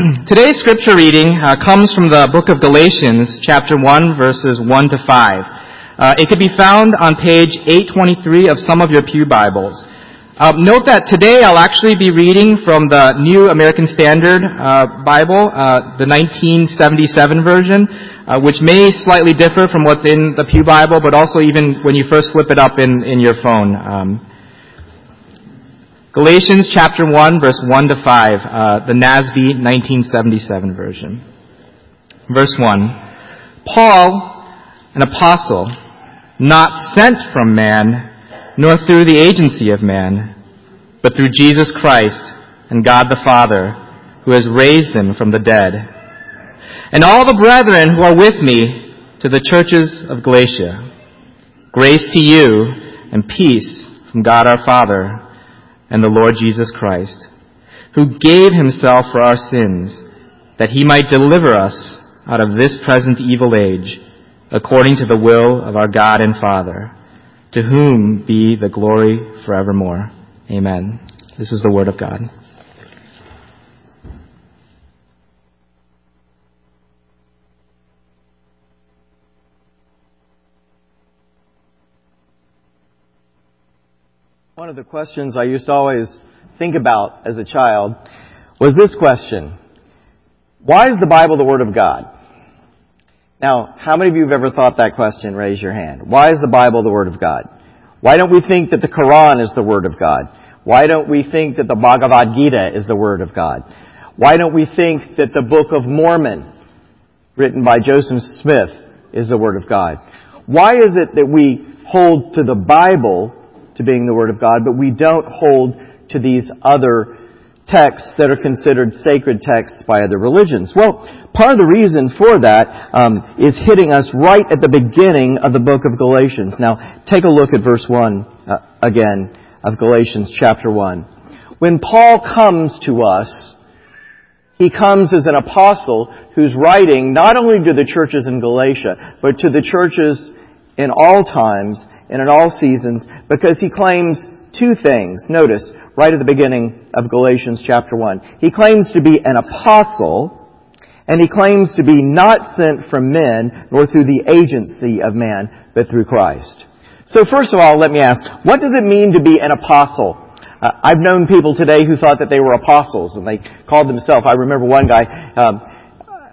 Today's scripture reading uh, comes from the book of Galatians, chapter 1, verses 1 to 5. Uh, it could be found on page 823 of some of your Pew Bibles. Uh, note that today I'll actually be reading from the New American Standard uh, Bible, uh, the 1977 version, uh, which may slightly differ from what's in the Pew Bible, but also even when you first flip it up in, in your phone. Um, Galatians chapter 1, verse 1 to 5, uh, the NASB 1977 version. Verse 1. Paul, an apostle, not sent from man, nor through the agency of man, but through Jesus Christ and God the Father, who has raised him from the dead. And all the brethren who are with me to the churches of Galatia. Grace to you and peace from God our Father and the Lord Jesus Christ, who gave himself for our sins, that he might deliver us out of this present evil age, according to the will of our God and Father, to whom be the glory forevermore. Amen. This is the word of God. One of the questions I used to always think about as a child was this question. Why is the Bible the Word of God? Now, how many of you have ever thought that question? Raise your hand. Why is the Bible the Word of God? Why don't we think that the Quran is the Word of God? Why don't we think that the Bhagavad Gita is the Word of God? Why don't we think that the Book of Mormon, written by Joseph Smith, is the Word of God? Why is it that we hold to the Bible to being the Word of God, but we don't hold to these other texts that are considered sacred texts by other religions? Well, part of the reason for that um, is hitting us right at the beginning of the book of Galatians. Now, take a look at verse 1 uh, again of Galatians chapter 1. When Paul comes to us, he comes as an apostle who's writing not only to the churches in Galatia, but to the churches in all times and in all seasons because he claims two things. Notice, right at the beginning of Galatians chapter 1. He claims to be an apostle, and he claims to be not sent from men, nor through the agency of man, but through Christ. So first of all, let me ask, what does it mean to be an apostle? Uh, I've known people today who thought that they were apostles, and they called themselves, I remember one guy, um,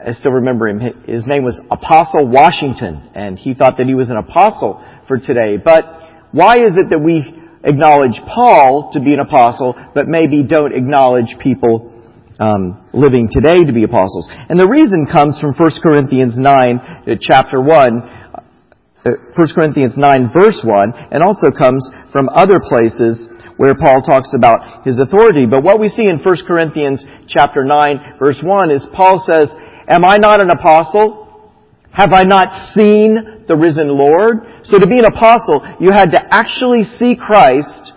I still remember him, his name was Apostle Washington, and he thought that he was an apostle for today. But why is it that we acknowledge Paul to be an apostle, but maybe don't acknowledge people um, living today to be apostles? And the reason comes from 1 Corinthians 9, uh, chapter 1, uh, 1 Corinthians 9, verse 1, and also comes from other places where Paul talks about his authority. But what we see in 1 Corinthians chapter 9, verse 1 is Paul says, Am I not an apostle? Have I not seen the risen Lord? So to be an apostle, you had to actually see Christ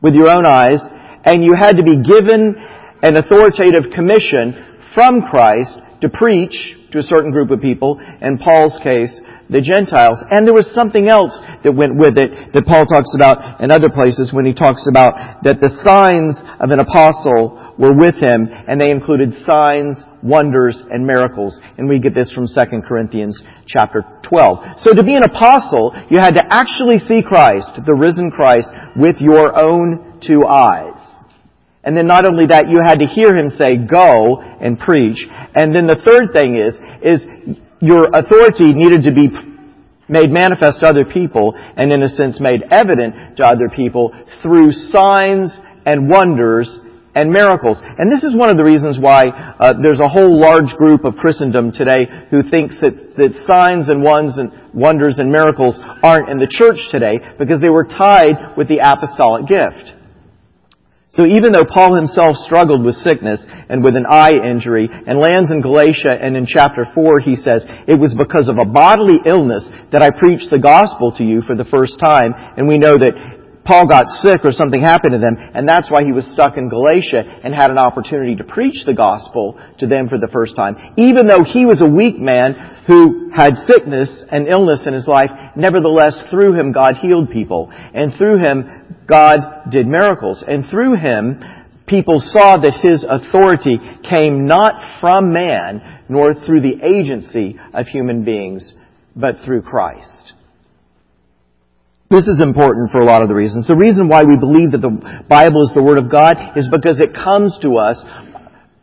with your own eyes, and you had to be given an authoritative commission from Christ to preach to a certain group of people, in Paul's case, the Gentiles. And there was something else that went with it that Paul talks about in other places when he talks about that the signs of an apostle were with him, and they included signs, wonders, and miracles. And we get this from 2 Corinthians chapter 12. So to be an apostle, you had to actually see Christ, the risen Christ, with your own two eyes. And then not only that, you had to hear him say, go and preach. And then the third thing is, is your authority needed to be made manifest to other people and in a sense made evident to other people through signs and wonders and miracles. And this is one of the reasons why uh, there's a whole large group of Christendom today who thinks that, that signs and and wonders and miracles aren't in the church today because they were tied with the apostolic gift. So even though Paul himself struggled with sickness and with an eye injury and lands in Galatia and in chapter 4 he says, it was because of a bodily illness that I preached the gospel to you for the first time. And we know that Paul got sick or something happened to them, and that's why he was stuck in Galatia and had an opportunity to preach the gospel to them for the first time. Even though he was a weak man who had sickness and illness in his life, nevertheless, through him, God healed people. And through him, God did miracles. And through him, people saw that his authority came not from man, nor through the agency of human beings, but through Christ. This is important for a lot of the reasons. The reason why we believe that the Bible is the Word of God is because it comes to us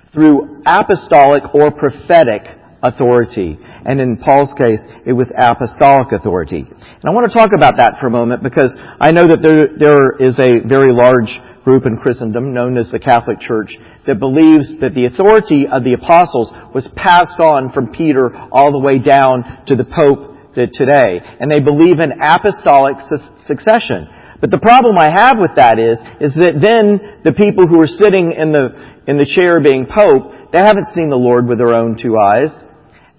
through apostolic or prophetic authority. And in Paul's case, it was apostolic authority. And I want to talk about that for a moment because I know that there, there is a very large group in Christendom known as the Catholic Church that believes that the authority of the apostles was passed on from Peter all the way down to the Pope Uh, today. And they believe in apostolic su- succession. But the problem I have with that is, is that then the people who are sitting in the, in the chair being Pope, they haven't seen the Lord with their own two eyes.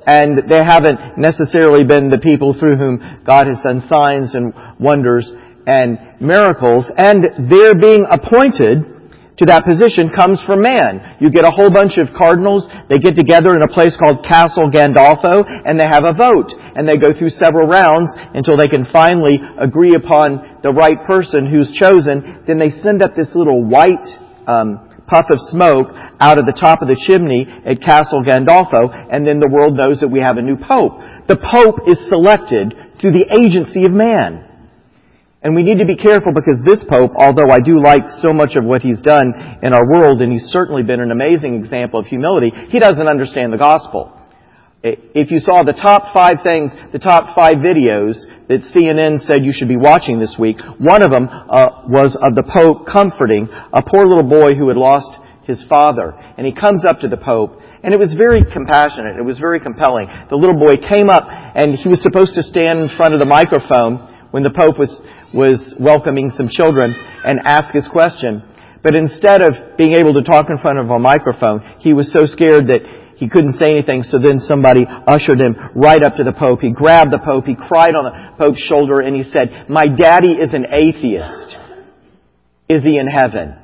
And they haven't necessarily been the people through whom God has done signs and wonders and miracles. And they're being appointed to that position comes from man. You get a whole bunch of cardinals, they get together in a place called Castel Gandolfo, and they have a vote. And they go through several rounds until they can finally agree upon the right person who's chosen. Then they send up this little white um, puff of smoke out of the top of the chimney at Castel Gandolfo, and then the world knows that we have a new pope. The pope is selected through the agency of man. And we need to be careful because this Pope, although I do like so much of what he's done in our world, and he's certainly been an amazing example of humility, he doesn't understand the gospel. If you saw the top five things, the top five videos that CNN said you should be watching this week, one of them uh, was of the Pope comforting a poor little boy who had lost his father. And he comes up to the Pope, and it was very compassionate. It was very compelling. The little boy came up, and he was supposed to stand in front of the microphone when the Pope was was welcoming some children and ask his question. But instead of being able to talk in front of a microphone, he was so scared that he couldn't say anything, so then somebody ushered him right up to the Pope. He grabbed the Pope, he cried on the Pope's shoulder, and he said, My daddy is an atheist. Is he in heaven?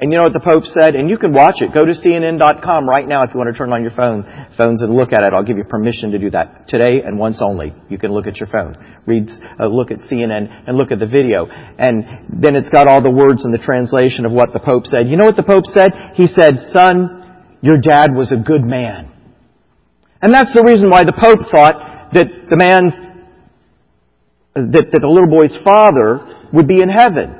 And you know what the Pope said? And you can watch it. Go to CNN.com right now if you want to turn on your phone, phones and look at it. I'll give you permission to do that today and once only. You can look at your phone, read, uh, look at CNN and look at the video. And then it's got all the words in the translation of what the Pope said. You know what the Pope said? He said, son, your dad was a good man. And that's the reason why the Pope thought that the man's, that, that the little boy's father would be in heaven.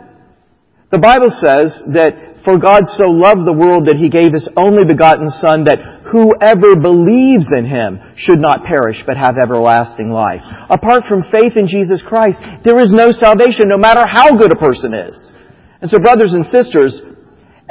The Bible says that for God so loved the world that he gave his only begotten Son that whoever believes in him should not perish but have everlasting life. Apart from faith in Jesus Christ, there is no salvation no matter how good a person is. And so brothers and sisters,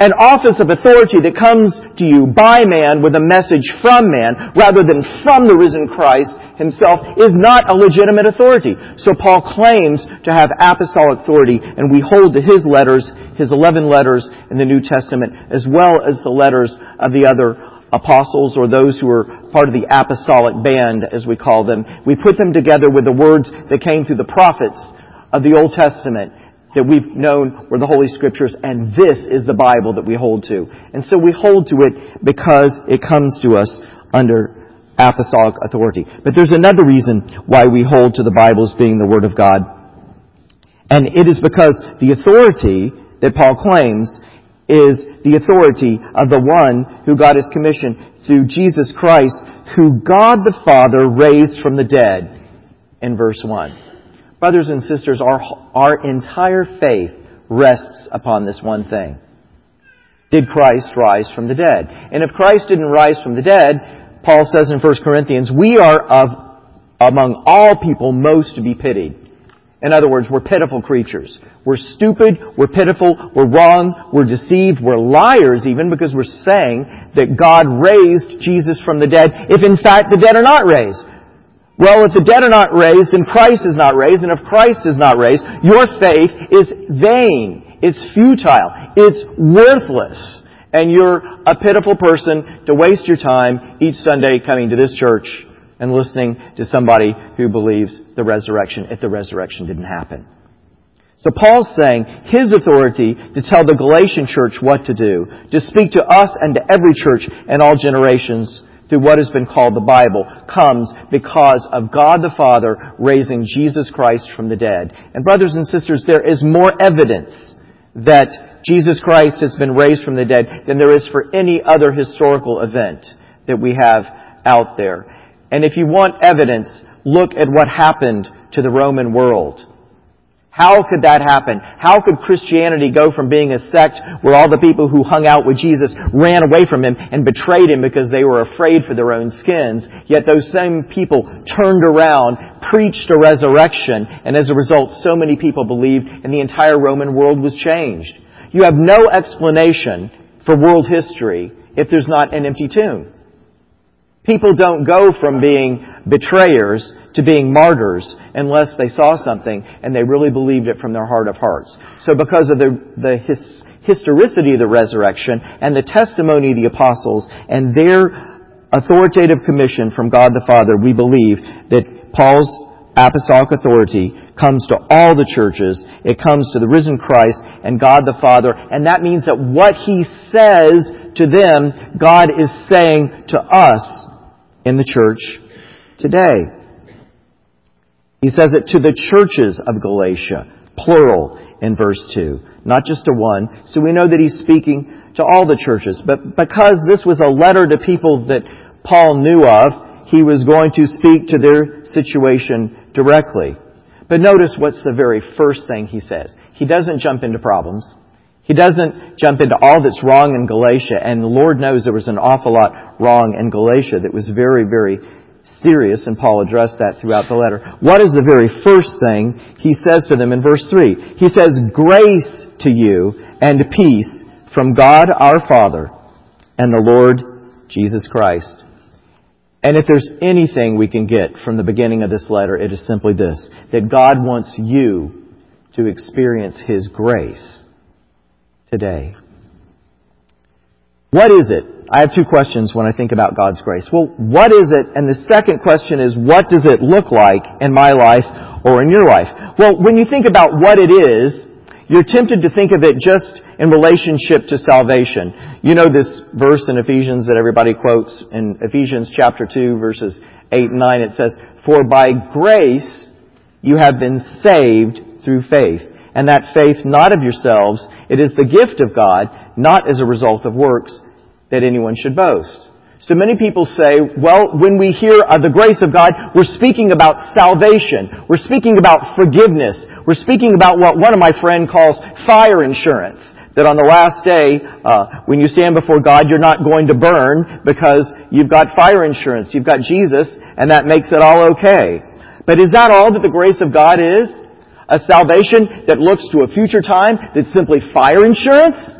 an office of authority that comes to you by man with a message from man rather than from the risen Christ himself is not a legitimate authority. So Paul claims to have apostolic authority and we hold to his letters, his 11 letters in the New Testament as well as the letters of the other apostles or those who are part of the apostolic band as we call them. We put them together with the words that came through the prophets of the Old Testament that we've known were the Holy Scriptures, and this is the Bible that we hold to. And so we hold to it because it comes to us under apostolic authority. But there's another reason why we hold to the Bible as being the Word of God. And it is because the authority that Paul claims is the authority of the one who got his commission through Jesus Christ, who God the Father raised from the dead in verse 1. Brothers and sisters, our, our entire faith rests upon this one thing. Did Christ rise from the dead? And if Christ didn't rise from the dead, Paul says in 1 Corinthians, we are of, among all people most to be pitied. In other words, we're pitiful creatures. We're stupid, we're pitiful, we're wrong, we're deceived, we're liars even because we're saying that God raised Jesus from the dead if in fact the dead are not raised. Well, if the dead are not raised, then Christ is not raised, and if Christ is not raised, your faith is vain. It's futile. It's worthless. And you're a pitiful person to waste your time each Sunday coming to this church and listening to somebody who believes the resurrection if the resurrection didn't happen. So Paul's saying his authority to tell the Galatian church what to do, to speak to us and to every church and all generations, through what has been called the Bible comes because of God the Father raising Jesus Christ from the dead. And brothers and sisters, there is more evidence that Jesus Christ has been raised from the dead than there is for any other historical event that we have out there. And if you want evidence, look at what happened to the Roman world. How could that happen? How could Christianity go from being a sect where all the people who hung out with Jesus ran away from him and betrayed him because they were afraid for their own skins, yet those same people turned around, preached a resurrection, and as a result so many people believed and the entire Roman world was changed. You have no explanation for world history if there's not an empty tomb. People don't go from being betrayers to being martyrs unless they saw something and they really believed it from their heart of hearts. So because of the, the his, historicity of the resurrection and the testimony of the apostles and their authoritative commission from God the Father, we believe that Paul's apostolic authority comes to all the churches. It comes to the risen Christ and God the Father. And that means that what He says to them, God is saying to us in the church today. He says it to the churches of Galatia, plural in verse 2, not just to one. So we know that he's speaking to all the churches. But because this was a letter to people that Paul knew of, he was going to speak to their situation directly. But notice what's the very first thing he says. He doesn't jump into problems. He doesn't jump into all that's wrong in Galatia, and the Lord knows there was an awful lot wrong in Galatia that was very, very serious, and Paul addressed that throughout the letter. What is the very first thing he says to them in verse 3? He says, Grace to you and peace from God our Father and the Lord Jesus Christ. And if there's anything we can get from the beginning of this letter, it is simply this, that God wants you to experience His grace today. What is it I have two questions when I think about God's grace. Well, what is it? And the second question is, what does it look like in my life or in your life? Well, when you think about what it is, you're tempted to think of it just in relationship to salvation. You know this verse in Ephesians that everybody quotes in Ephesians chapter 2 verses 8 and 9. It says, For by grace you have been saved through faith. And that faith not of yourselves, it is the gift of God, not as a result of works, that anyone should boast. So many people say, well, when we hear of the grace of God, we're speaking about salvation. We're speaking about forgiveness. We're speaking about what one of my friends calls fire insurance. That on the last day, uh, when you stand before God, you're not going to burn because you've got fire insurance. You've got Jesus, and that makes it all okay. But is that all that the grace of God is? A salvation that looks to a future time that's simply fire insurance?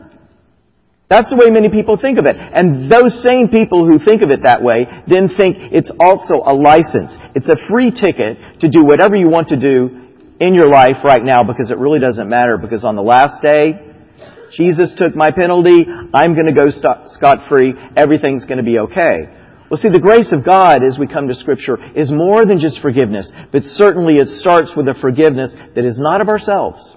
That's the way many people think of it. And those same people who think of it that way then think it's also a license. It's a free ticket to do whatever you want to do in your life right now because it really doesn't matter because on the last day, Jesus took my penalty. I'm going to go scot-free. Everything's going to be okay. Well, see, the grace of God as we come to Scripture is more than just forgiveness, but certainly it starts with a forgiveness that is not of ourselves.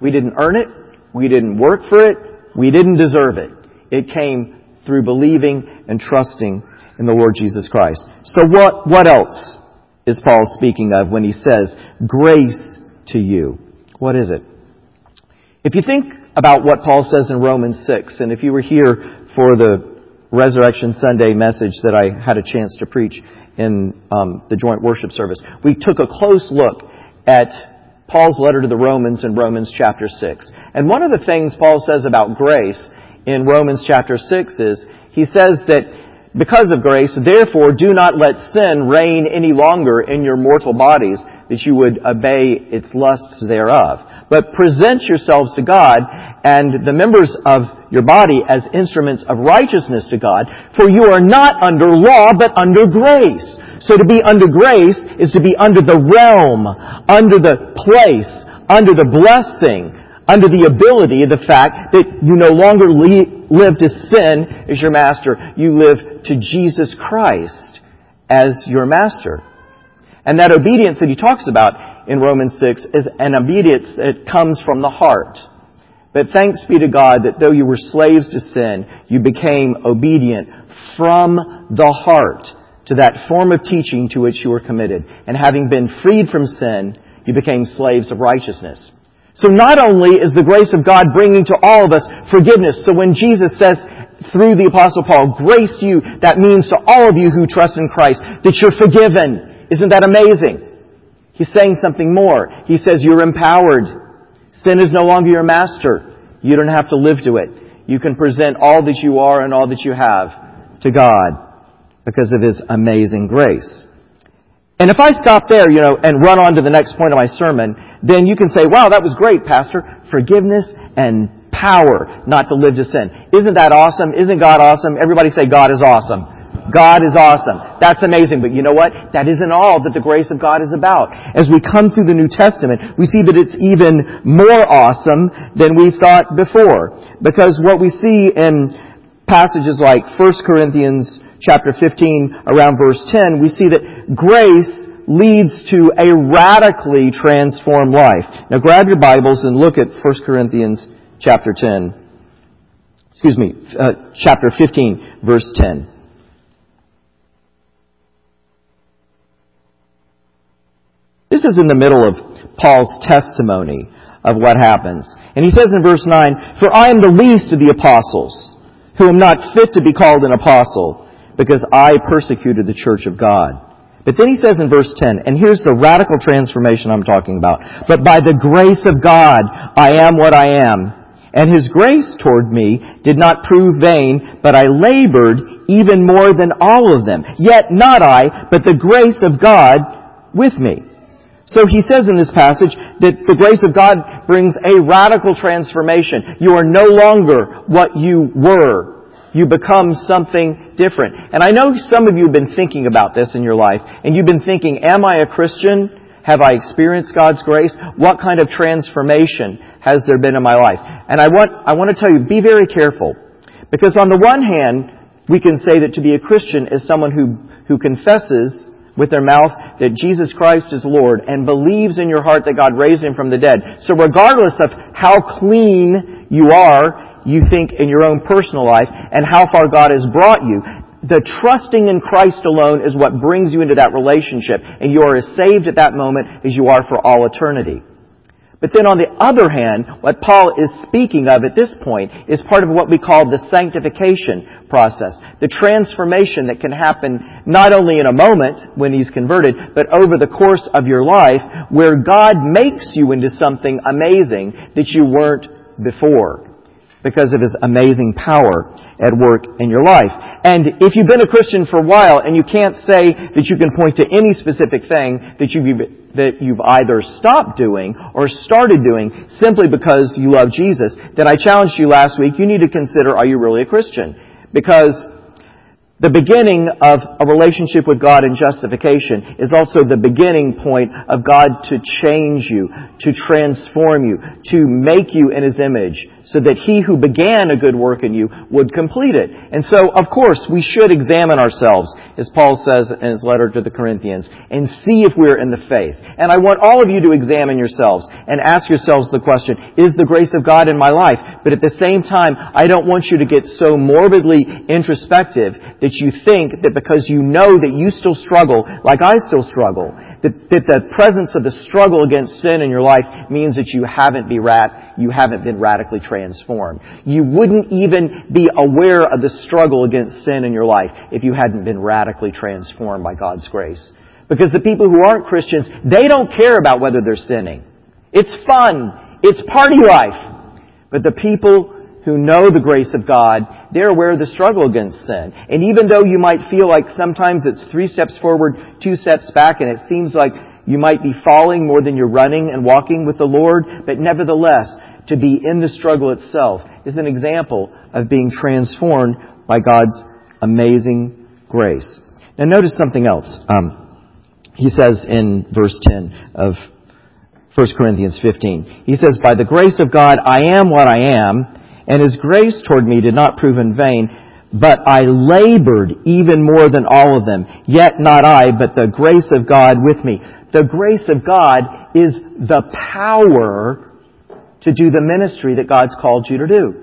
We didn't earn it. We didn't work for it. We didn't deserve it. It came through believing and trusting in the Lord Jesus Christ. So what, what else is Paul speaking of when he says, grace to you? What is it? If you think about what Paul says in Romans 6, and if you were here for the Resurrection Sunday message that I had a chance to preach in um, the joint worship service, we took a close look at Paul's letter to the Romans in Romans chapter 6. And one of the things Paul says about grace in Romans chapter 6 is, he says that because of grace, therefore do not let sin reign any longer in your mortal bodies, that you would obey its lusts thereof. But present yourselves to God and the members of your body as instruments of righteousness to God, for you are not under law, but under grace. So to be under grace is to be under the realm, under the place, under the blessing, under the ability, of the fact that you no longer live to sin as your master. You live to Jesus Christ as your master. And that obedience that he talks about in Romans 6 is an obedience that comes from the heart. But thanks be to God that though you were slaves to sin, you became obedient from the heart to that form of teaching to which you were committed. And having been freed from sin, you became slaves of righteousness. So not only is the grace of God bringing to all of us forgiveness, so when Jesus says through the apostle Paul, grace to you, that means to all of you who trust in Christ that you're forgiven. Isn't that amazing? He's saying something more. He says you're empowered. Sin is no longer your master. You don't have to live to it. You can present all that you are and all that you have to God because of His amazing grace. And if I stop there, you know, and run on to the next point of my sermon, then you can say, wow, that was great, Pastor. Forgiveness and power not to live to sin. Isn't that awesome? Isn't God awesome? Everybody say God is awesome. God is awesome. That's amazing. But you know what? That isn't all that the grace of God is about. As we come through the New Testament, we see that it's even more awesome than we thought before. Because what we see in passages like 1 Corinthians chapter 15 around verse 10, we see that grace leads to a radically transformed life. Now grab your Bibles and look at 1 Corinthians chapter 10. Excuse me, uh, chapter 15, verse 10. This is in the middle of Paul's testimony of what happens. And he says in verse 9, For I am the least of the apostles, who am not fit to be called an apostle, because I persecuted the church of God. But then he says in verse 10, and here's the radical transformation I'm talking about. But by the grace of God, I am what I am. And his grace toward me did not prove vain, but I labored even more than all of them. Yet not I, but the grace of God with me. So he says in this passage that the grace of God brings a radical transformation. You are no longer what you were you become something different. And I know some of you have been thinking about this in your life, and you've been thinking, am I a Christian? Have I experienced God's grace? What kind of transformation has there been in my life? And I want, I want to tell you, be very careful. Because on the one hand, we can say that to be a Christian is someone who, who confesses with their mouth that Jesus Christ is Lord and believes in your heart that God raised Him from the dead. So regardless of how clean you are, you think in your own personal life and how far God has brought you. The trusting in Christ alone is what brings you into that relationship and you are as saved at that moment as you are for all eternity. But then on the other hand, what Paul is speaking of at this point is part of what we call the sanctification process. The transformation that can happen not only in a moment when he's converted, but over the course of your life where God makes you into something amazing that you weren't before because of His amazing power at work in your life. And if you've been a Christian for a while and you can't say that you can point to any specific thing that you've, that you've either stopped doing or started doing simply because you love Jesus, then I challenged you last week, you need to consider, are you really a Christian? Because the beginning of a relationship with God in justification is also the beginning point of God to change you, to transform you, to make you in His image, so that He who began a good work in you would complete it. And so, of course, we should examine ourselves, as Paul says in his letter to the Corinthians, and see if we're in the faith. And I want all of you to examine yourselves and ask yourselves the question, is the grace of God in my life? But at the same time, I don't want you to get so morbidly introspective that you think that because you know that you still struggle, like I still struggle, that, that the presence of the struggle against sin in your life means that you haven't been rat, you haven't been radically transformed. You wouldn't even be aware of the struggle against sin in your life if you hadn't been radically transformed by God's grace. Because the people who aren't Christians, they don't care about whether they're sinning. It's fun. It's party life. But the people who know the grace of God, they're aware of the struggle against sin. And even though you might feel like sometimes it's three steps forward, two steps back, and it seems like you might be falling more than you're running and walking with the Lord, but nevertheless, to be in the struggle itself is an example of being transformed by God's amazing grace. Now notice something else. Um, he says in verse 10 of 1 Corinthians 15. He says, By the grace of God I am what I am, and his grace toward me did not prove in vain, but I labored even more than all of them. Yet not I, but the grace of God with me. The grace of God is the power to do the ministry that God's called you to do.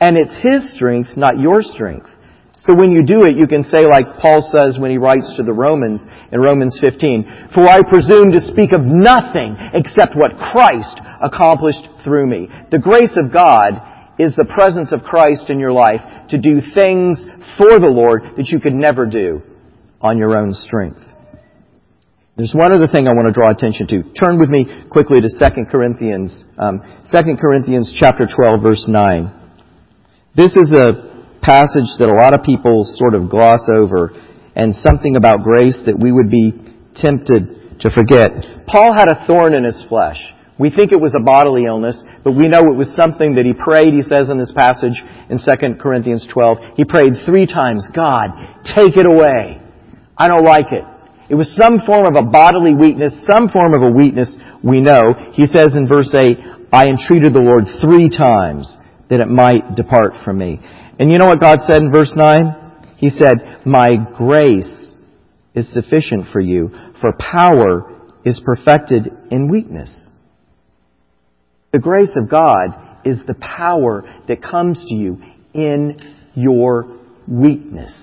And it's His strength, not your strength. So when you do it, you can say like Paul says when he writes to the Romans in Romans 15, For I presume to speak of nothing except what Christ accomplished through me. The grace of God is the presence of Christ in your life to do things for the Lord that you could never do on your own strength. There's one other thing I want to draw attention to. Turn with me quickly to 2 Corinthians, um, 2 Corinthians chapter 12 verse 9. This is a passage that a lot of people sort of gloss over and something about grace that we would be tempted to forget. Paul had a thorn in his flesh. We think it was a bodily illness, but we know it was something that he prayed, he says in this passage in 2 Corinthians 12. He prayed three times, God, take it away. I don't like it. It was some form of a bodily weakness, some form of a weakness we know. He says in verse 8, I entreated the Lord three times that it might depart from me. And you know what God said in verse 9? He said, My grace is sufficient for you, for power is perfected in weakness. The grace of God is the power that comes to you in your weakness.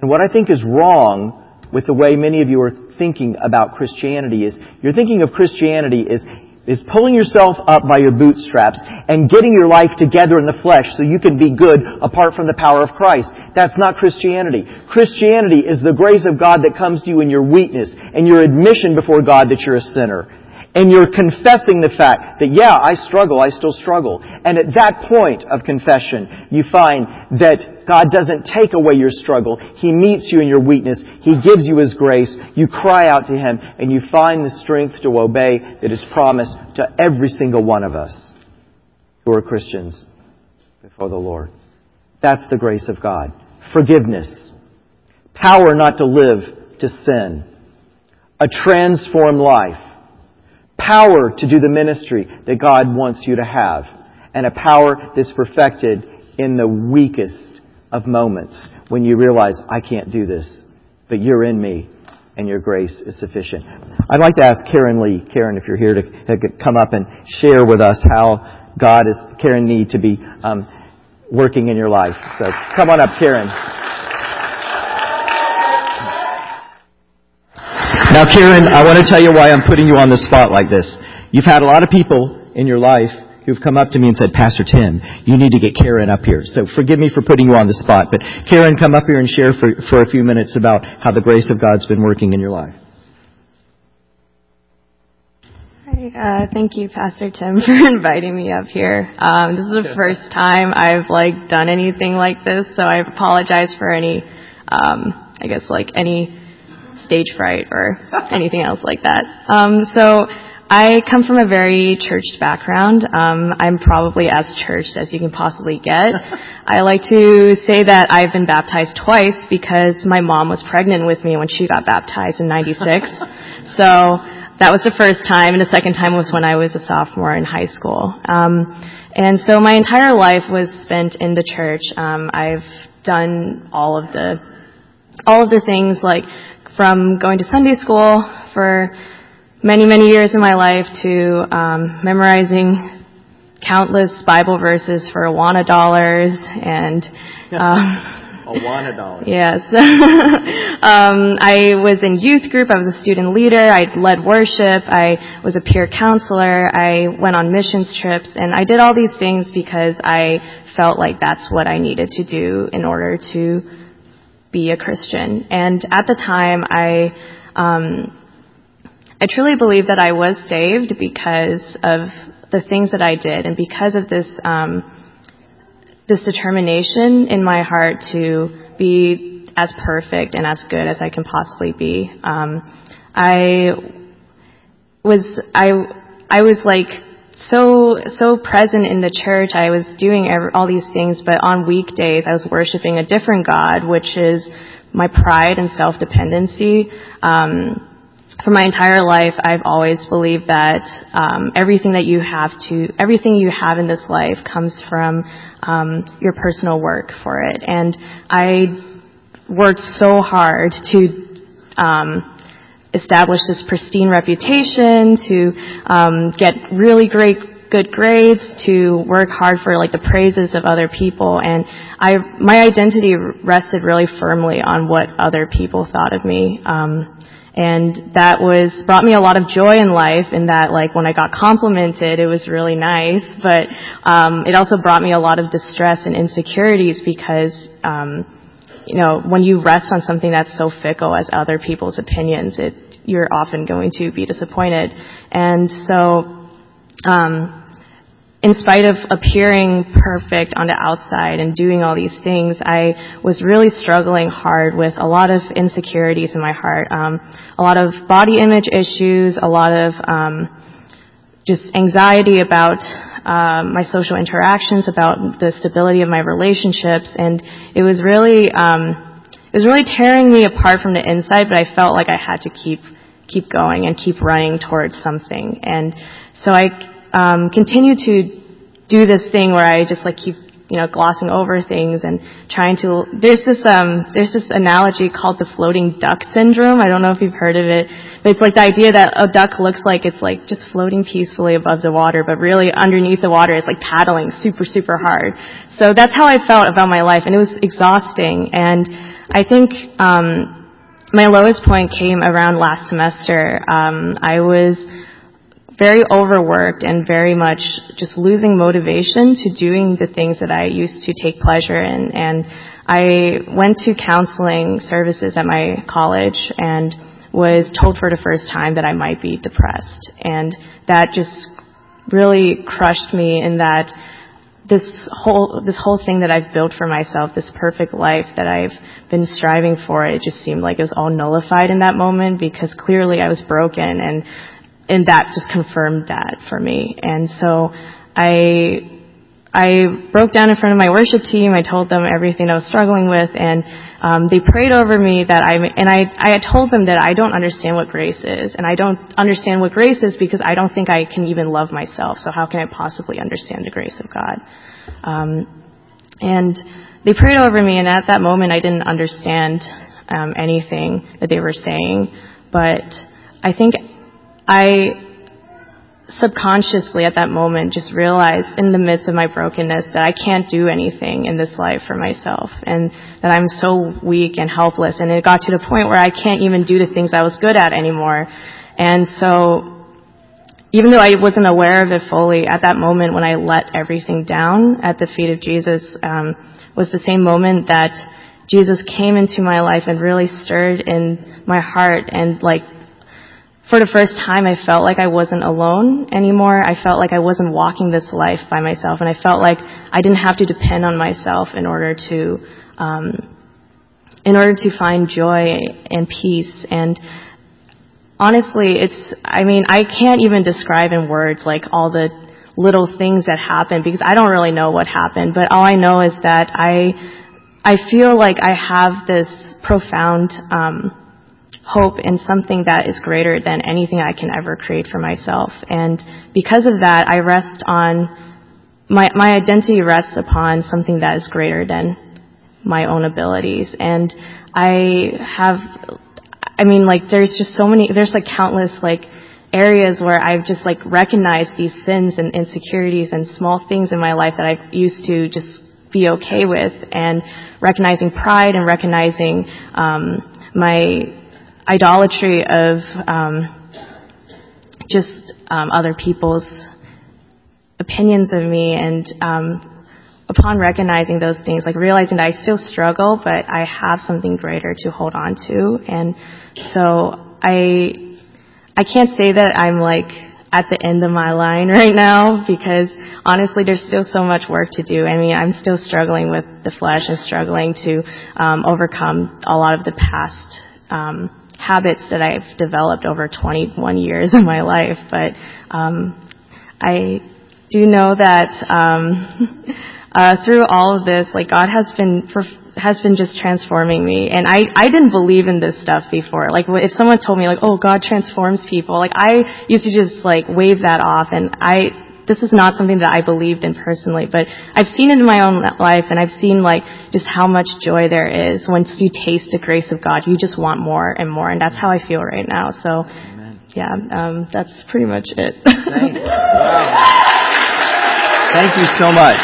And what I think is wrong with the way many of you are thinking about Christianity is you're thinking of Christianity as is pulling yourself up by your bootstraps and getting your life together in the flesh so you can be good apart from the power of Christ. That's not Christianity. Christianity is the grace of God that comes to you in your weakness and your admission before God that you're a sinner. And you're confessing the fact that, yeah, I struggle, I still struggle. And at that point of confession, you find that God doesn't take away your struggle. He meets you in your weakness. He gives you His grace. You cry out to Him and you find the strength to obey that is promised to every single one of us who are Christians before the Lord. That's the grace of God. Forgiveness. Power not to live to sin. A transformed life power to do the ministry that God wants you to have, and a power that's perfected in the weakest of moments when you realize, I can't do this, but you're in me and your grace is sufficient. I'd like to ask Karen Lee, Karen, if you're here to come up and share with us how God is, Karen need to be um, working in your life. So come on up, Karen. Now, Karen, I want to tell you why I'm putting you on the spot like this. You've had a lot of people in your life who've come up to me and said, Pastor Tim, you need to get Karen up here. So forgive me for putting you on the spot, but Karen, come up here and share for, for a few minutes about how the grace of God's been working in your life. Hi, uh, thank you, Pastor Tim, for inviting me up here. Um, this is the first time I've like done anything like this, so I apologize for any, um, I guess like any stage fright or anything else like that. Um, so I come from a very churched background. Um, I'm probably as churched as you can possibly get. I like to say that I've been baptized twice because my mom was pregnant with me when she got baptized in '96. so that was the first time, and the second time was when I was a sophomore in high school. Um, and so my entire life was spent in the church. Um, I've done all of the all of the things like from going to Sunday school for many, many years in my life to um, memorizing countless Bible verses for Awana dollars and um, Awana dollars. Yes. um, I was in youth group. I was a student leader. I led worship. I was a peer counselor. I went on missions trips, and I did all these things because I felt like that's what I needed to do in order to be a Christian. And at the time, I, um, I truly believe that I was saved because of the things that I did and because of this, um, this determination in my heart to be as perfect and as good as I can possibly be. Um, I was, I, I was like so so present in the church. I was doing every, all these things, but on weekdays I was worshiping a different God, which is my pride and self dependency. Um, for my entire life, I've always believed that um, everything that you have to, everything you have in this life comes from um, your personal work for it. And I worked so hard to um, establish this pristine reputation, to um, get really great good grades to work hard for like the praises of other people. And I my identity rested really firmly on what other people thought of me. Um and that was brought me a lot of joy in life in that like when I got complimented it was really nice. But um it also brought me a lot of distress and insecurities because um you know when you rest on something that's so fickle as other people's opinions it you're often going to be disappointed. And so um, in spite of appearing perfect on the outside and doing all these things, I was really struggling hard with a lot of insecurities in my heart, um, a lot of body image issues, a lot of um, just anxiety about um, my social interactions, about the stability of my relationships, and it was really um, it was really tearing me apart from the inside. But I felt like I had to keep keep going and keep running towards something, and so I um, continue to do this thing where I just like keep you know glossing over things and trying to. There's this um, there's this analogy called the floating duck syndrome. I don't know if you've heard of it, but it's like the idea that a duck looks like it's like just floating peacefully above the water, but really underneath the water it's like paddling super super hard. So that's how I felt about my life, and it was exhausting. And I think. Um, my lowest point came around last semester. Um, I was very overworked and very much just losing motivation to doing the things that I used to take pleasure in. And I went to counseling services at my college and was told for the first time that I might be depressed. And that just really crushed me in that this whole this whole thing that I've built for myself, this perfect life that I've been striving for, it just seemed like it was all nullified in that moment because clearly I was broken and and that just confirmed that for me. And so I I broke down in front of my worship team. I told them everything I was struggling with, and um, they prayed over me that I and I I had told them that I don't understand what grace is, and I don't understand what grace is because I don't think I can even love myself. So how can I possibly understand the grace of God? Um, and they prayed over me, and at that moment, I didn't understand um, anything that they were saying, but I think I subconsciously at that moment just realized in the midst of my brokenness that I can't do anything in this life for myself and that I'm so weak and helpless and it got to the point where I can't even do the things I was good at anymore. And so even though I wasn't aware of it fully at that moment when I let everything down at the feet of Jesus um, was the same moment that Jesus came into my life and really stirred in my heart and like for the first time, I felt like I wasn't alone anymore. I felt like I wasn't walking this life by myself, and I felt like I didn't have to depend on myself in order to, um, in order to find joy and peace. And honestly, it's, I mean, I can't even describe in words like all the little things that happened because I don't really know what happened. But all I know is that I, I feel like I have this profound. Um, hope in something that is greater than anything I can ever create for myself. And because of that, I rest on my my identity rests upon something that is greater than my own abilities. And I have I mean like there's just so many there's like countless like areas where I've just like recognized these sins and insecurities and small things in my life that I used to just be okay with and recognizing pride and recognizing um, my idolatry of um, just um, other people's opinions of me and um, upon recognizing those things like realizing that i still struggle but i have something greater to hold on to. And so i i can't say that i'm like at the end of my line right now because honestly there's still so much work to do. I mean i'm still struggling with the flesh and struggling to um, overcome a lot of the past um, habits that I've developed over 21 years of my life, but um, I do know that um, uh, through all of this, like God has been has been just transforming me, and I I didn't believe in this stuff before. Like if someone told me like, oh God transforms people, like I used to just like wave that off, and I this is not something that I believed in personally, but I've seen it in my own life and I've seen like just how much joy there is once you taste the grace of God. You just want more and more and that's how I feel right now. So Amen. yeah, um, that's pretty much it. Thank you so much.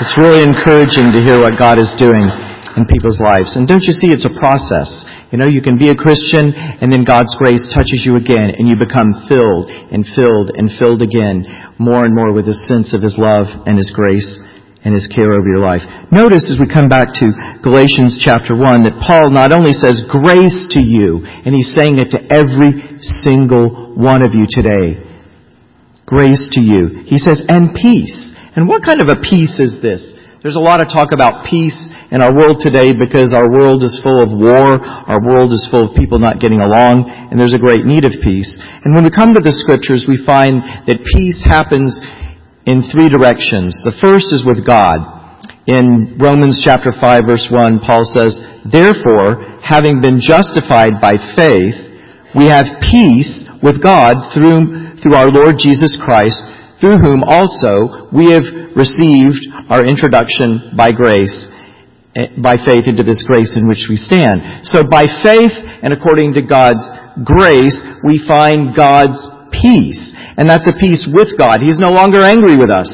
It's really encouraging to hear what God is doing in people's lives. And don't you see it's a process? You know, you can be a Christian and then God's grace touches you again and you become filled and filled and filled again more and more with a sense of His love and His grace and His care over your life. Notice as we come back to Galatians chapter 1 that Paul not only says grace to you, and he's saying it to every single one of you today. Grace to you. He says, and peace. And what kind of a peace is this? There's a lot of talk about peace in our world today because our world is full of war, our world is full of people not getting along, and there's a great need of peace. And when we come to the scriptures, we find that peace happens in three directions. The first is with God. In Romans chapter 5 verse 1, Paul says, Therefore, having been justified by faith, we have peace with God through, through our Lord Jesus Christ, through whom also we have received our introduction by grace, eh, by faith into this grace in which we stand. So by faith and according to God's grace, we find God's peace. And that's a peace with God. He's no longer angry with us.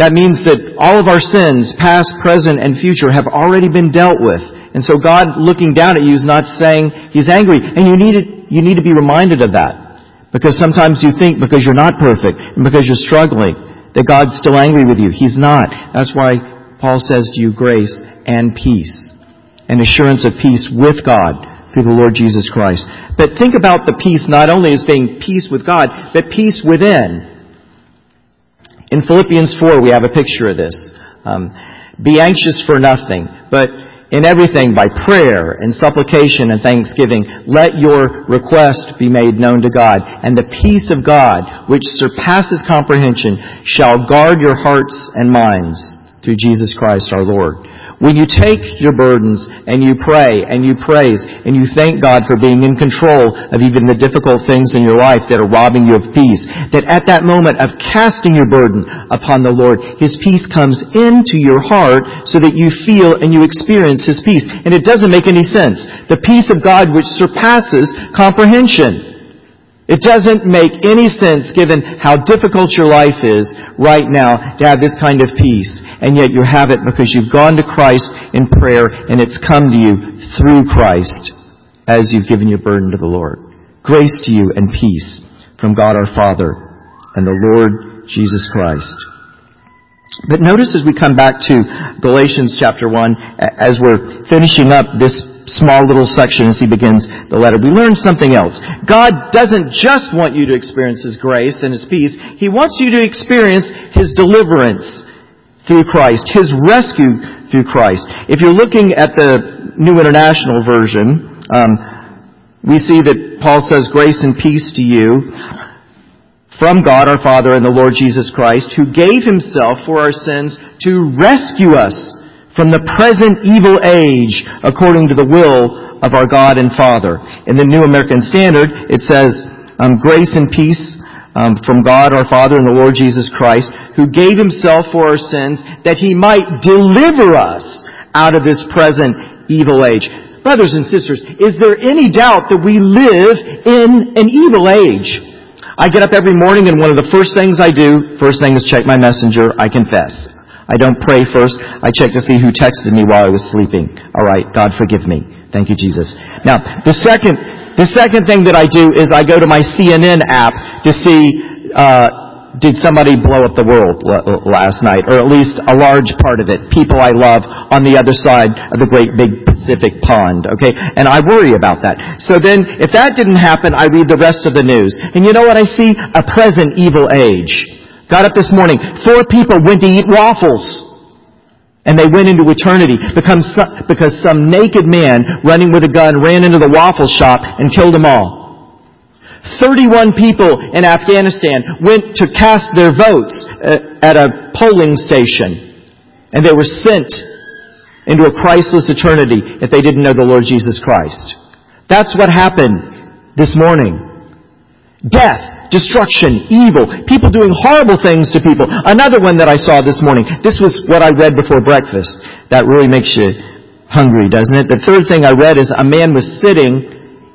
That means that all of our sins, past, present, and future, have already been dealt with. And so God looking down at you is not saying He's angry. And you need, you need to be reminded of that. Because sometimes you think because you're not perfect and because you're struggling that God's still angry with you. He's not. That's why Paul says to you grace and peace. An assurance of peace with God through the Lord Jesus Christ. But think about the peace not only as being peace with God, but peace within. In Philippians 4, we have a picture of this. Um, be anxious for nothing, but in everything by prayer and supplication and thanksgiving, let your request be made known to God, and the peace of God, which surpasses comprehension, shall guard your hearts and minds through Jesus Christ our Lord. When you take your burdens and you pray and you praise and you thank God for being in control of even the difficult things in your life that are robbing you of peace, that at that moment of casting your burden upon the Lord, His peace comes into your heart so that you feel and you experience His peace. And it doesn't make any sense. The peace of God which surpasses comprehension. It doesn't make any sense given how difficult your life is right now to have this kind of peace and yet you have it because you've gone to Christ in prayer and it's come to you through Christ as you've given your burden to the Lord. Grace to you and peace from God our Father and the Lord Jesus Christ. But notice as we come back to Galatians chapter 1, as we're finishing up this small little section as he begins the letter, we learn something else. God doesn't just want you to experience His grace and His peace, He wants you to experience His deliverance through Christ, His rescue through Christ. If you're looking at the New International Version, um, we see that Paul says, grace and peace to you from God our Father and the Lord Jesus Christ, who gave himself for our sins to rescue us from the present evil age according to the will of our God and Father. In the New American Standard, it says, um, grace and peace um, from God our Father and the Lord Jesus Christ, who gave himself for our sins that he might deliver us out of this present evil age. Brothers and sisters, is there any doubt that we live in an evil age? I get up every morning and one of the first things I do, first thing is check my messenger, I confess. I don't pray first. I check to see who texted me while I was sleeping. All right, God forgive me. Thank you, Jesus. Now, the second the second thing that I do is I go to my CNN app to see, uh, did somebody blow up the world last night, or at least a large part of it, people I love on the other side of the great big Pacific pond, okay? And I worry about that. So then, if that didn't happen, I read the rest of the news. And you know what I see? A present evil age. Got up this morning, four people went to eat waffles. And they went into eternity because some naked man running with a gun ran into the waffle shop and killed them all. 31 people in Afghanistan went to cast their votes uh, at a polling station. And they were sent into a Christless eternity if they didn't know the Lord Jesus Christ. That's what happened this morning. Death destruction, evil, people doing horrible things to people. Another one that I saw this morning. This was what I read before breakfast. That really makes you hungry, doesn't it? The third thing I read is a man was sitting,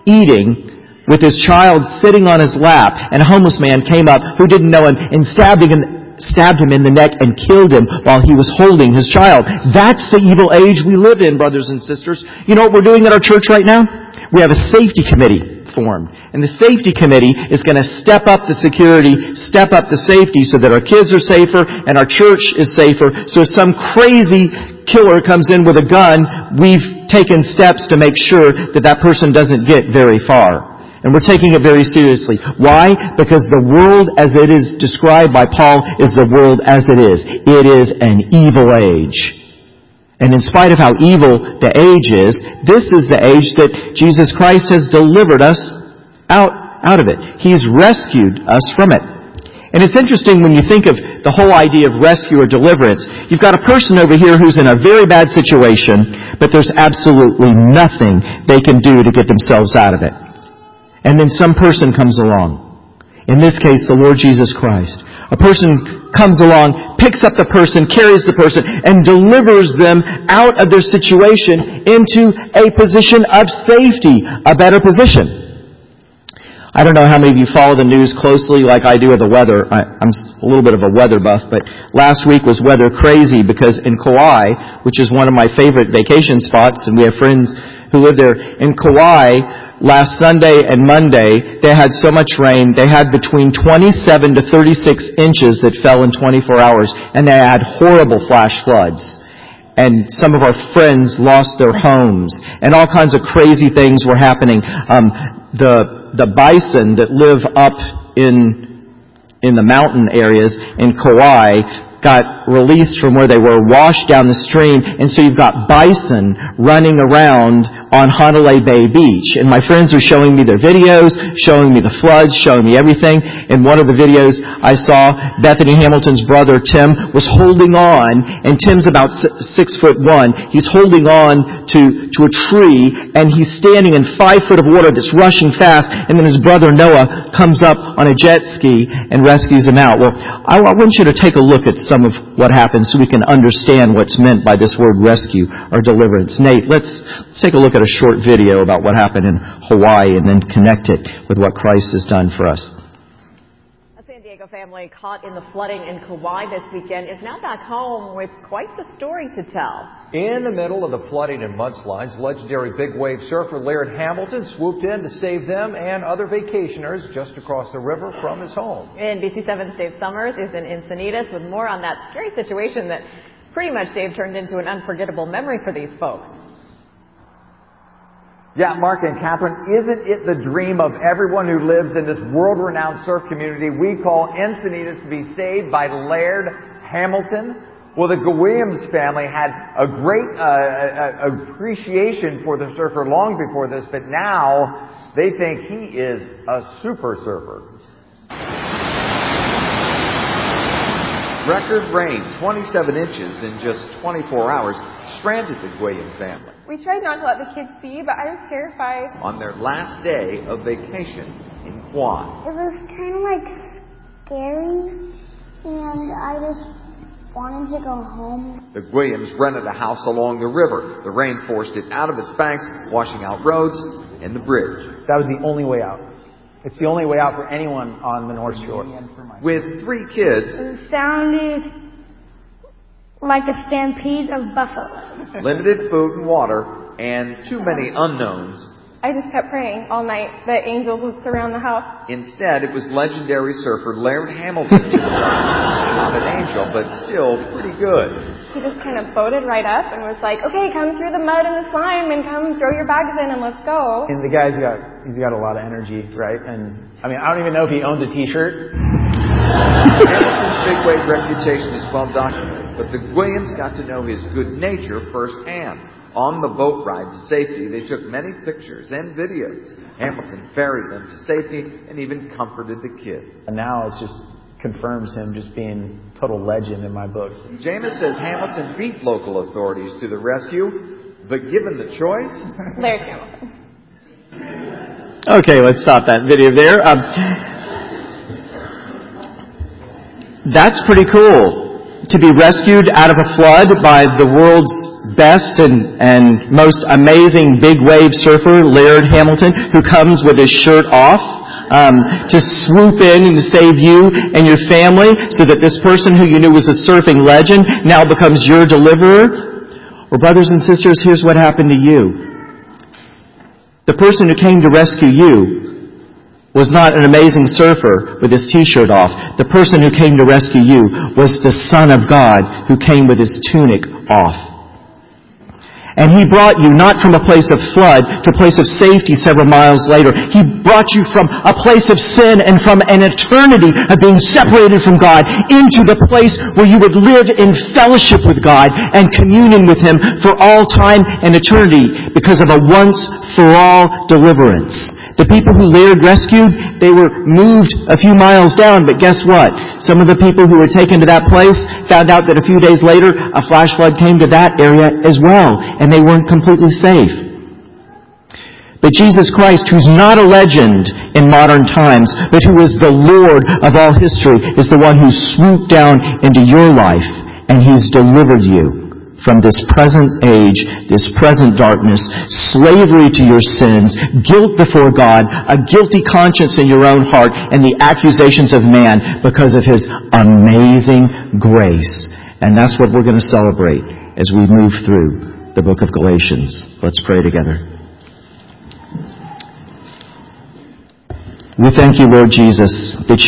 eating, with his child sitting on his lap, and a homeless man came up who didn't know him and stabbed him, stabbed him in the neck and killed him while he was holding his child. That's the evil age we live in, brothers and sisters. You know what we're doing at our church right now? We have a safety committee formed. And the safety committee is going to step up the security, step up the safety so that our kids are safer and our church is safer. So if some crazy killer comes in with a gun, we've taken steps to make sure that that person doesn't get very far. And we're taking it very seriously. Why? Because the world as it is described by Paul is the world as it is. It is an evil age. And in spite of how evil the age is, this is the age that Jesus Christ has delivered us out, out of it. He's rescued us from it. And it's interesting when you think of the whole idea of rescue or deliverance. You've got a person over here who's in a very bad situation, but there's absolutely nothing they can do to get themselves out of it. And then some person comes along. In this case, the Lord Jesus Christ. A person comes along, picks up the person, carries the person, and delivers them out of their situation into a position of safety, a better position. I don't know how many of you follow the news closely like I do of the weather. I, am a little bit of a weather buff, but last week was weather crazy because in Kauai, which is one of my favorite vacation spots, and we have friends who live there, in Kauai, last Sunday and Monday, they had so much rain, they had between 27 to 36 inches that fell in 24 hours, and they had horrible flash floods. And some of our friends lost their homes, and all kinds of crazy things were happening. Um, the the bison that live up in in the mountain areas in Kauai got released from where they were, washed down the stream, and so you've got bison running around on Hanalei Bay Beach. And my friends are showing me their videos, showing me the floods, showing me everything. In one of the videos I saw, Bethany Hamilton's brother Tim was holding on, and Tim's about six foot one. He's holding on to, to a tree, and he's standing in five foot of water that's rushing fast, and then his brother Noah comes up on a jet ski and rescues him out. Well, I, want you to take a look at some of what happened so we can understand what's meant by this word rescue or deliverance. Nate, let's, let's take a look at a short video about what happened in Hawaii and then connect it with what Christ has done for us A San Diego family caught in the flooding in Kauai this weekend is now back home with quite the story to tell. In the middle of the flooding and mudslides, legendary big wave surfer Laird Hamilton swooped in to save them and other vacationers just across the river from his home. NBC7's Dave Summers is in Encinitas with more on that scary situation that pretty much, Dave, turned into an unforgettable memory for these folks. Yeah, Mark and Catherine, isn't it the dream of everyone who lives in this world-renowned surf community we call Encinitas to be saved by Laird Hamilton? Well, the Williams family had a great uh, appreciation for the surfer long before this, but now they think he is a super surfer. Record rain, 27 inches in just 24 hours, stranded the Guillen family. We tried not to let the kids see, but I was terrified. On their last day of vacation in Kauai. It was kind of like scary, and I just wanted to go home. The Williams rented a house along the river. The rain forced it out of its banks, washing out roads and the bridge. That was the only way out. It's the only way out for anyone on the North Shore. With three kids. It sounded like a stampede of buffalo. Limited food and water, and too many unknowns. I just kept praying all night that angels would surround the house. Instead, it was legendary surfer Laird Hamilton. Not an angel, but still pretty good. He just kind of boated right up and was like, "Okay, come through the mud and the slime, and come throw your bags in, and let's go." And the guy's got he's got a lot of energy, right? And I mean, I don't even know if he owns a T-shirt. Hamilton's big wave reputation is well documented but the Williams got to know his good nature firsthand. On the boat ride to safety, they took many pictures and videos. Hamilton ferried them to safety and even comforted the kids. And now it just confirms him just being total legend in my book. Jameis says Hamilton beat local authorities to the rescue, but given the choice, Laird Hamilton. Okay, let's stop that video there. Um, that's pretty cool to be rescued out of a flood by the world's best and, and most amazing big wave surfer, Laird Hamilton, who comes with his shirt off um, to swoop in and to save you and your family so that this person who you knew was a surfing legend now becomes your deliverer? Or brothers and sisters, here's what happened to you. The person who came to rescue you was not an amazing surfer with his t-shirt off. The person who came to rescue you was the Son of God who came with his tunic off. And He brought you not from a place of flood to a place of safety several miles later. He brought you from a place of sin and from an eternity of being separated from God into the place where you would live in fellowship with God and communion with Him for all time and eternity because of a once for all deliverance. The people who Laird rescued, they were moved a few miles down, but guess what? Some of the people who were taken to that place found out that a few days later a flash flood came to that area as well, and they weren't completely safe. But Jesus Christ, who's not a legend in modern times, but who is the Lord of all history, is the one who swooped down into your life and He's delivered you from this present age, this present darkness, slavery to your sins, guilt before God, a guilty conscience in your own heart, and the accusations of man because of His amazing grace. And that's what we're going to celebrate as we move through the book of Galatians. Let's pray together. We thank you, Lord Jesus, that you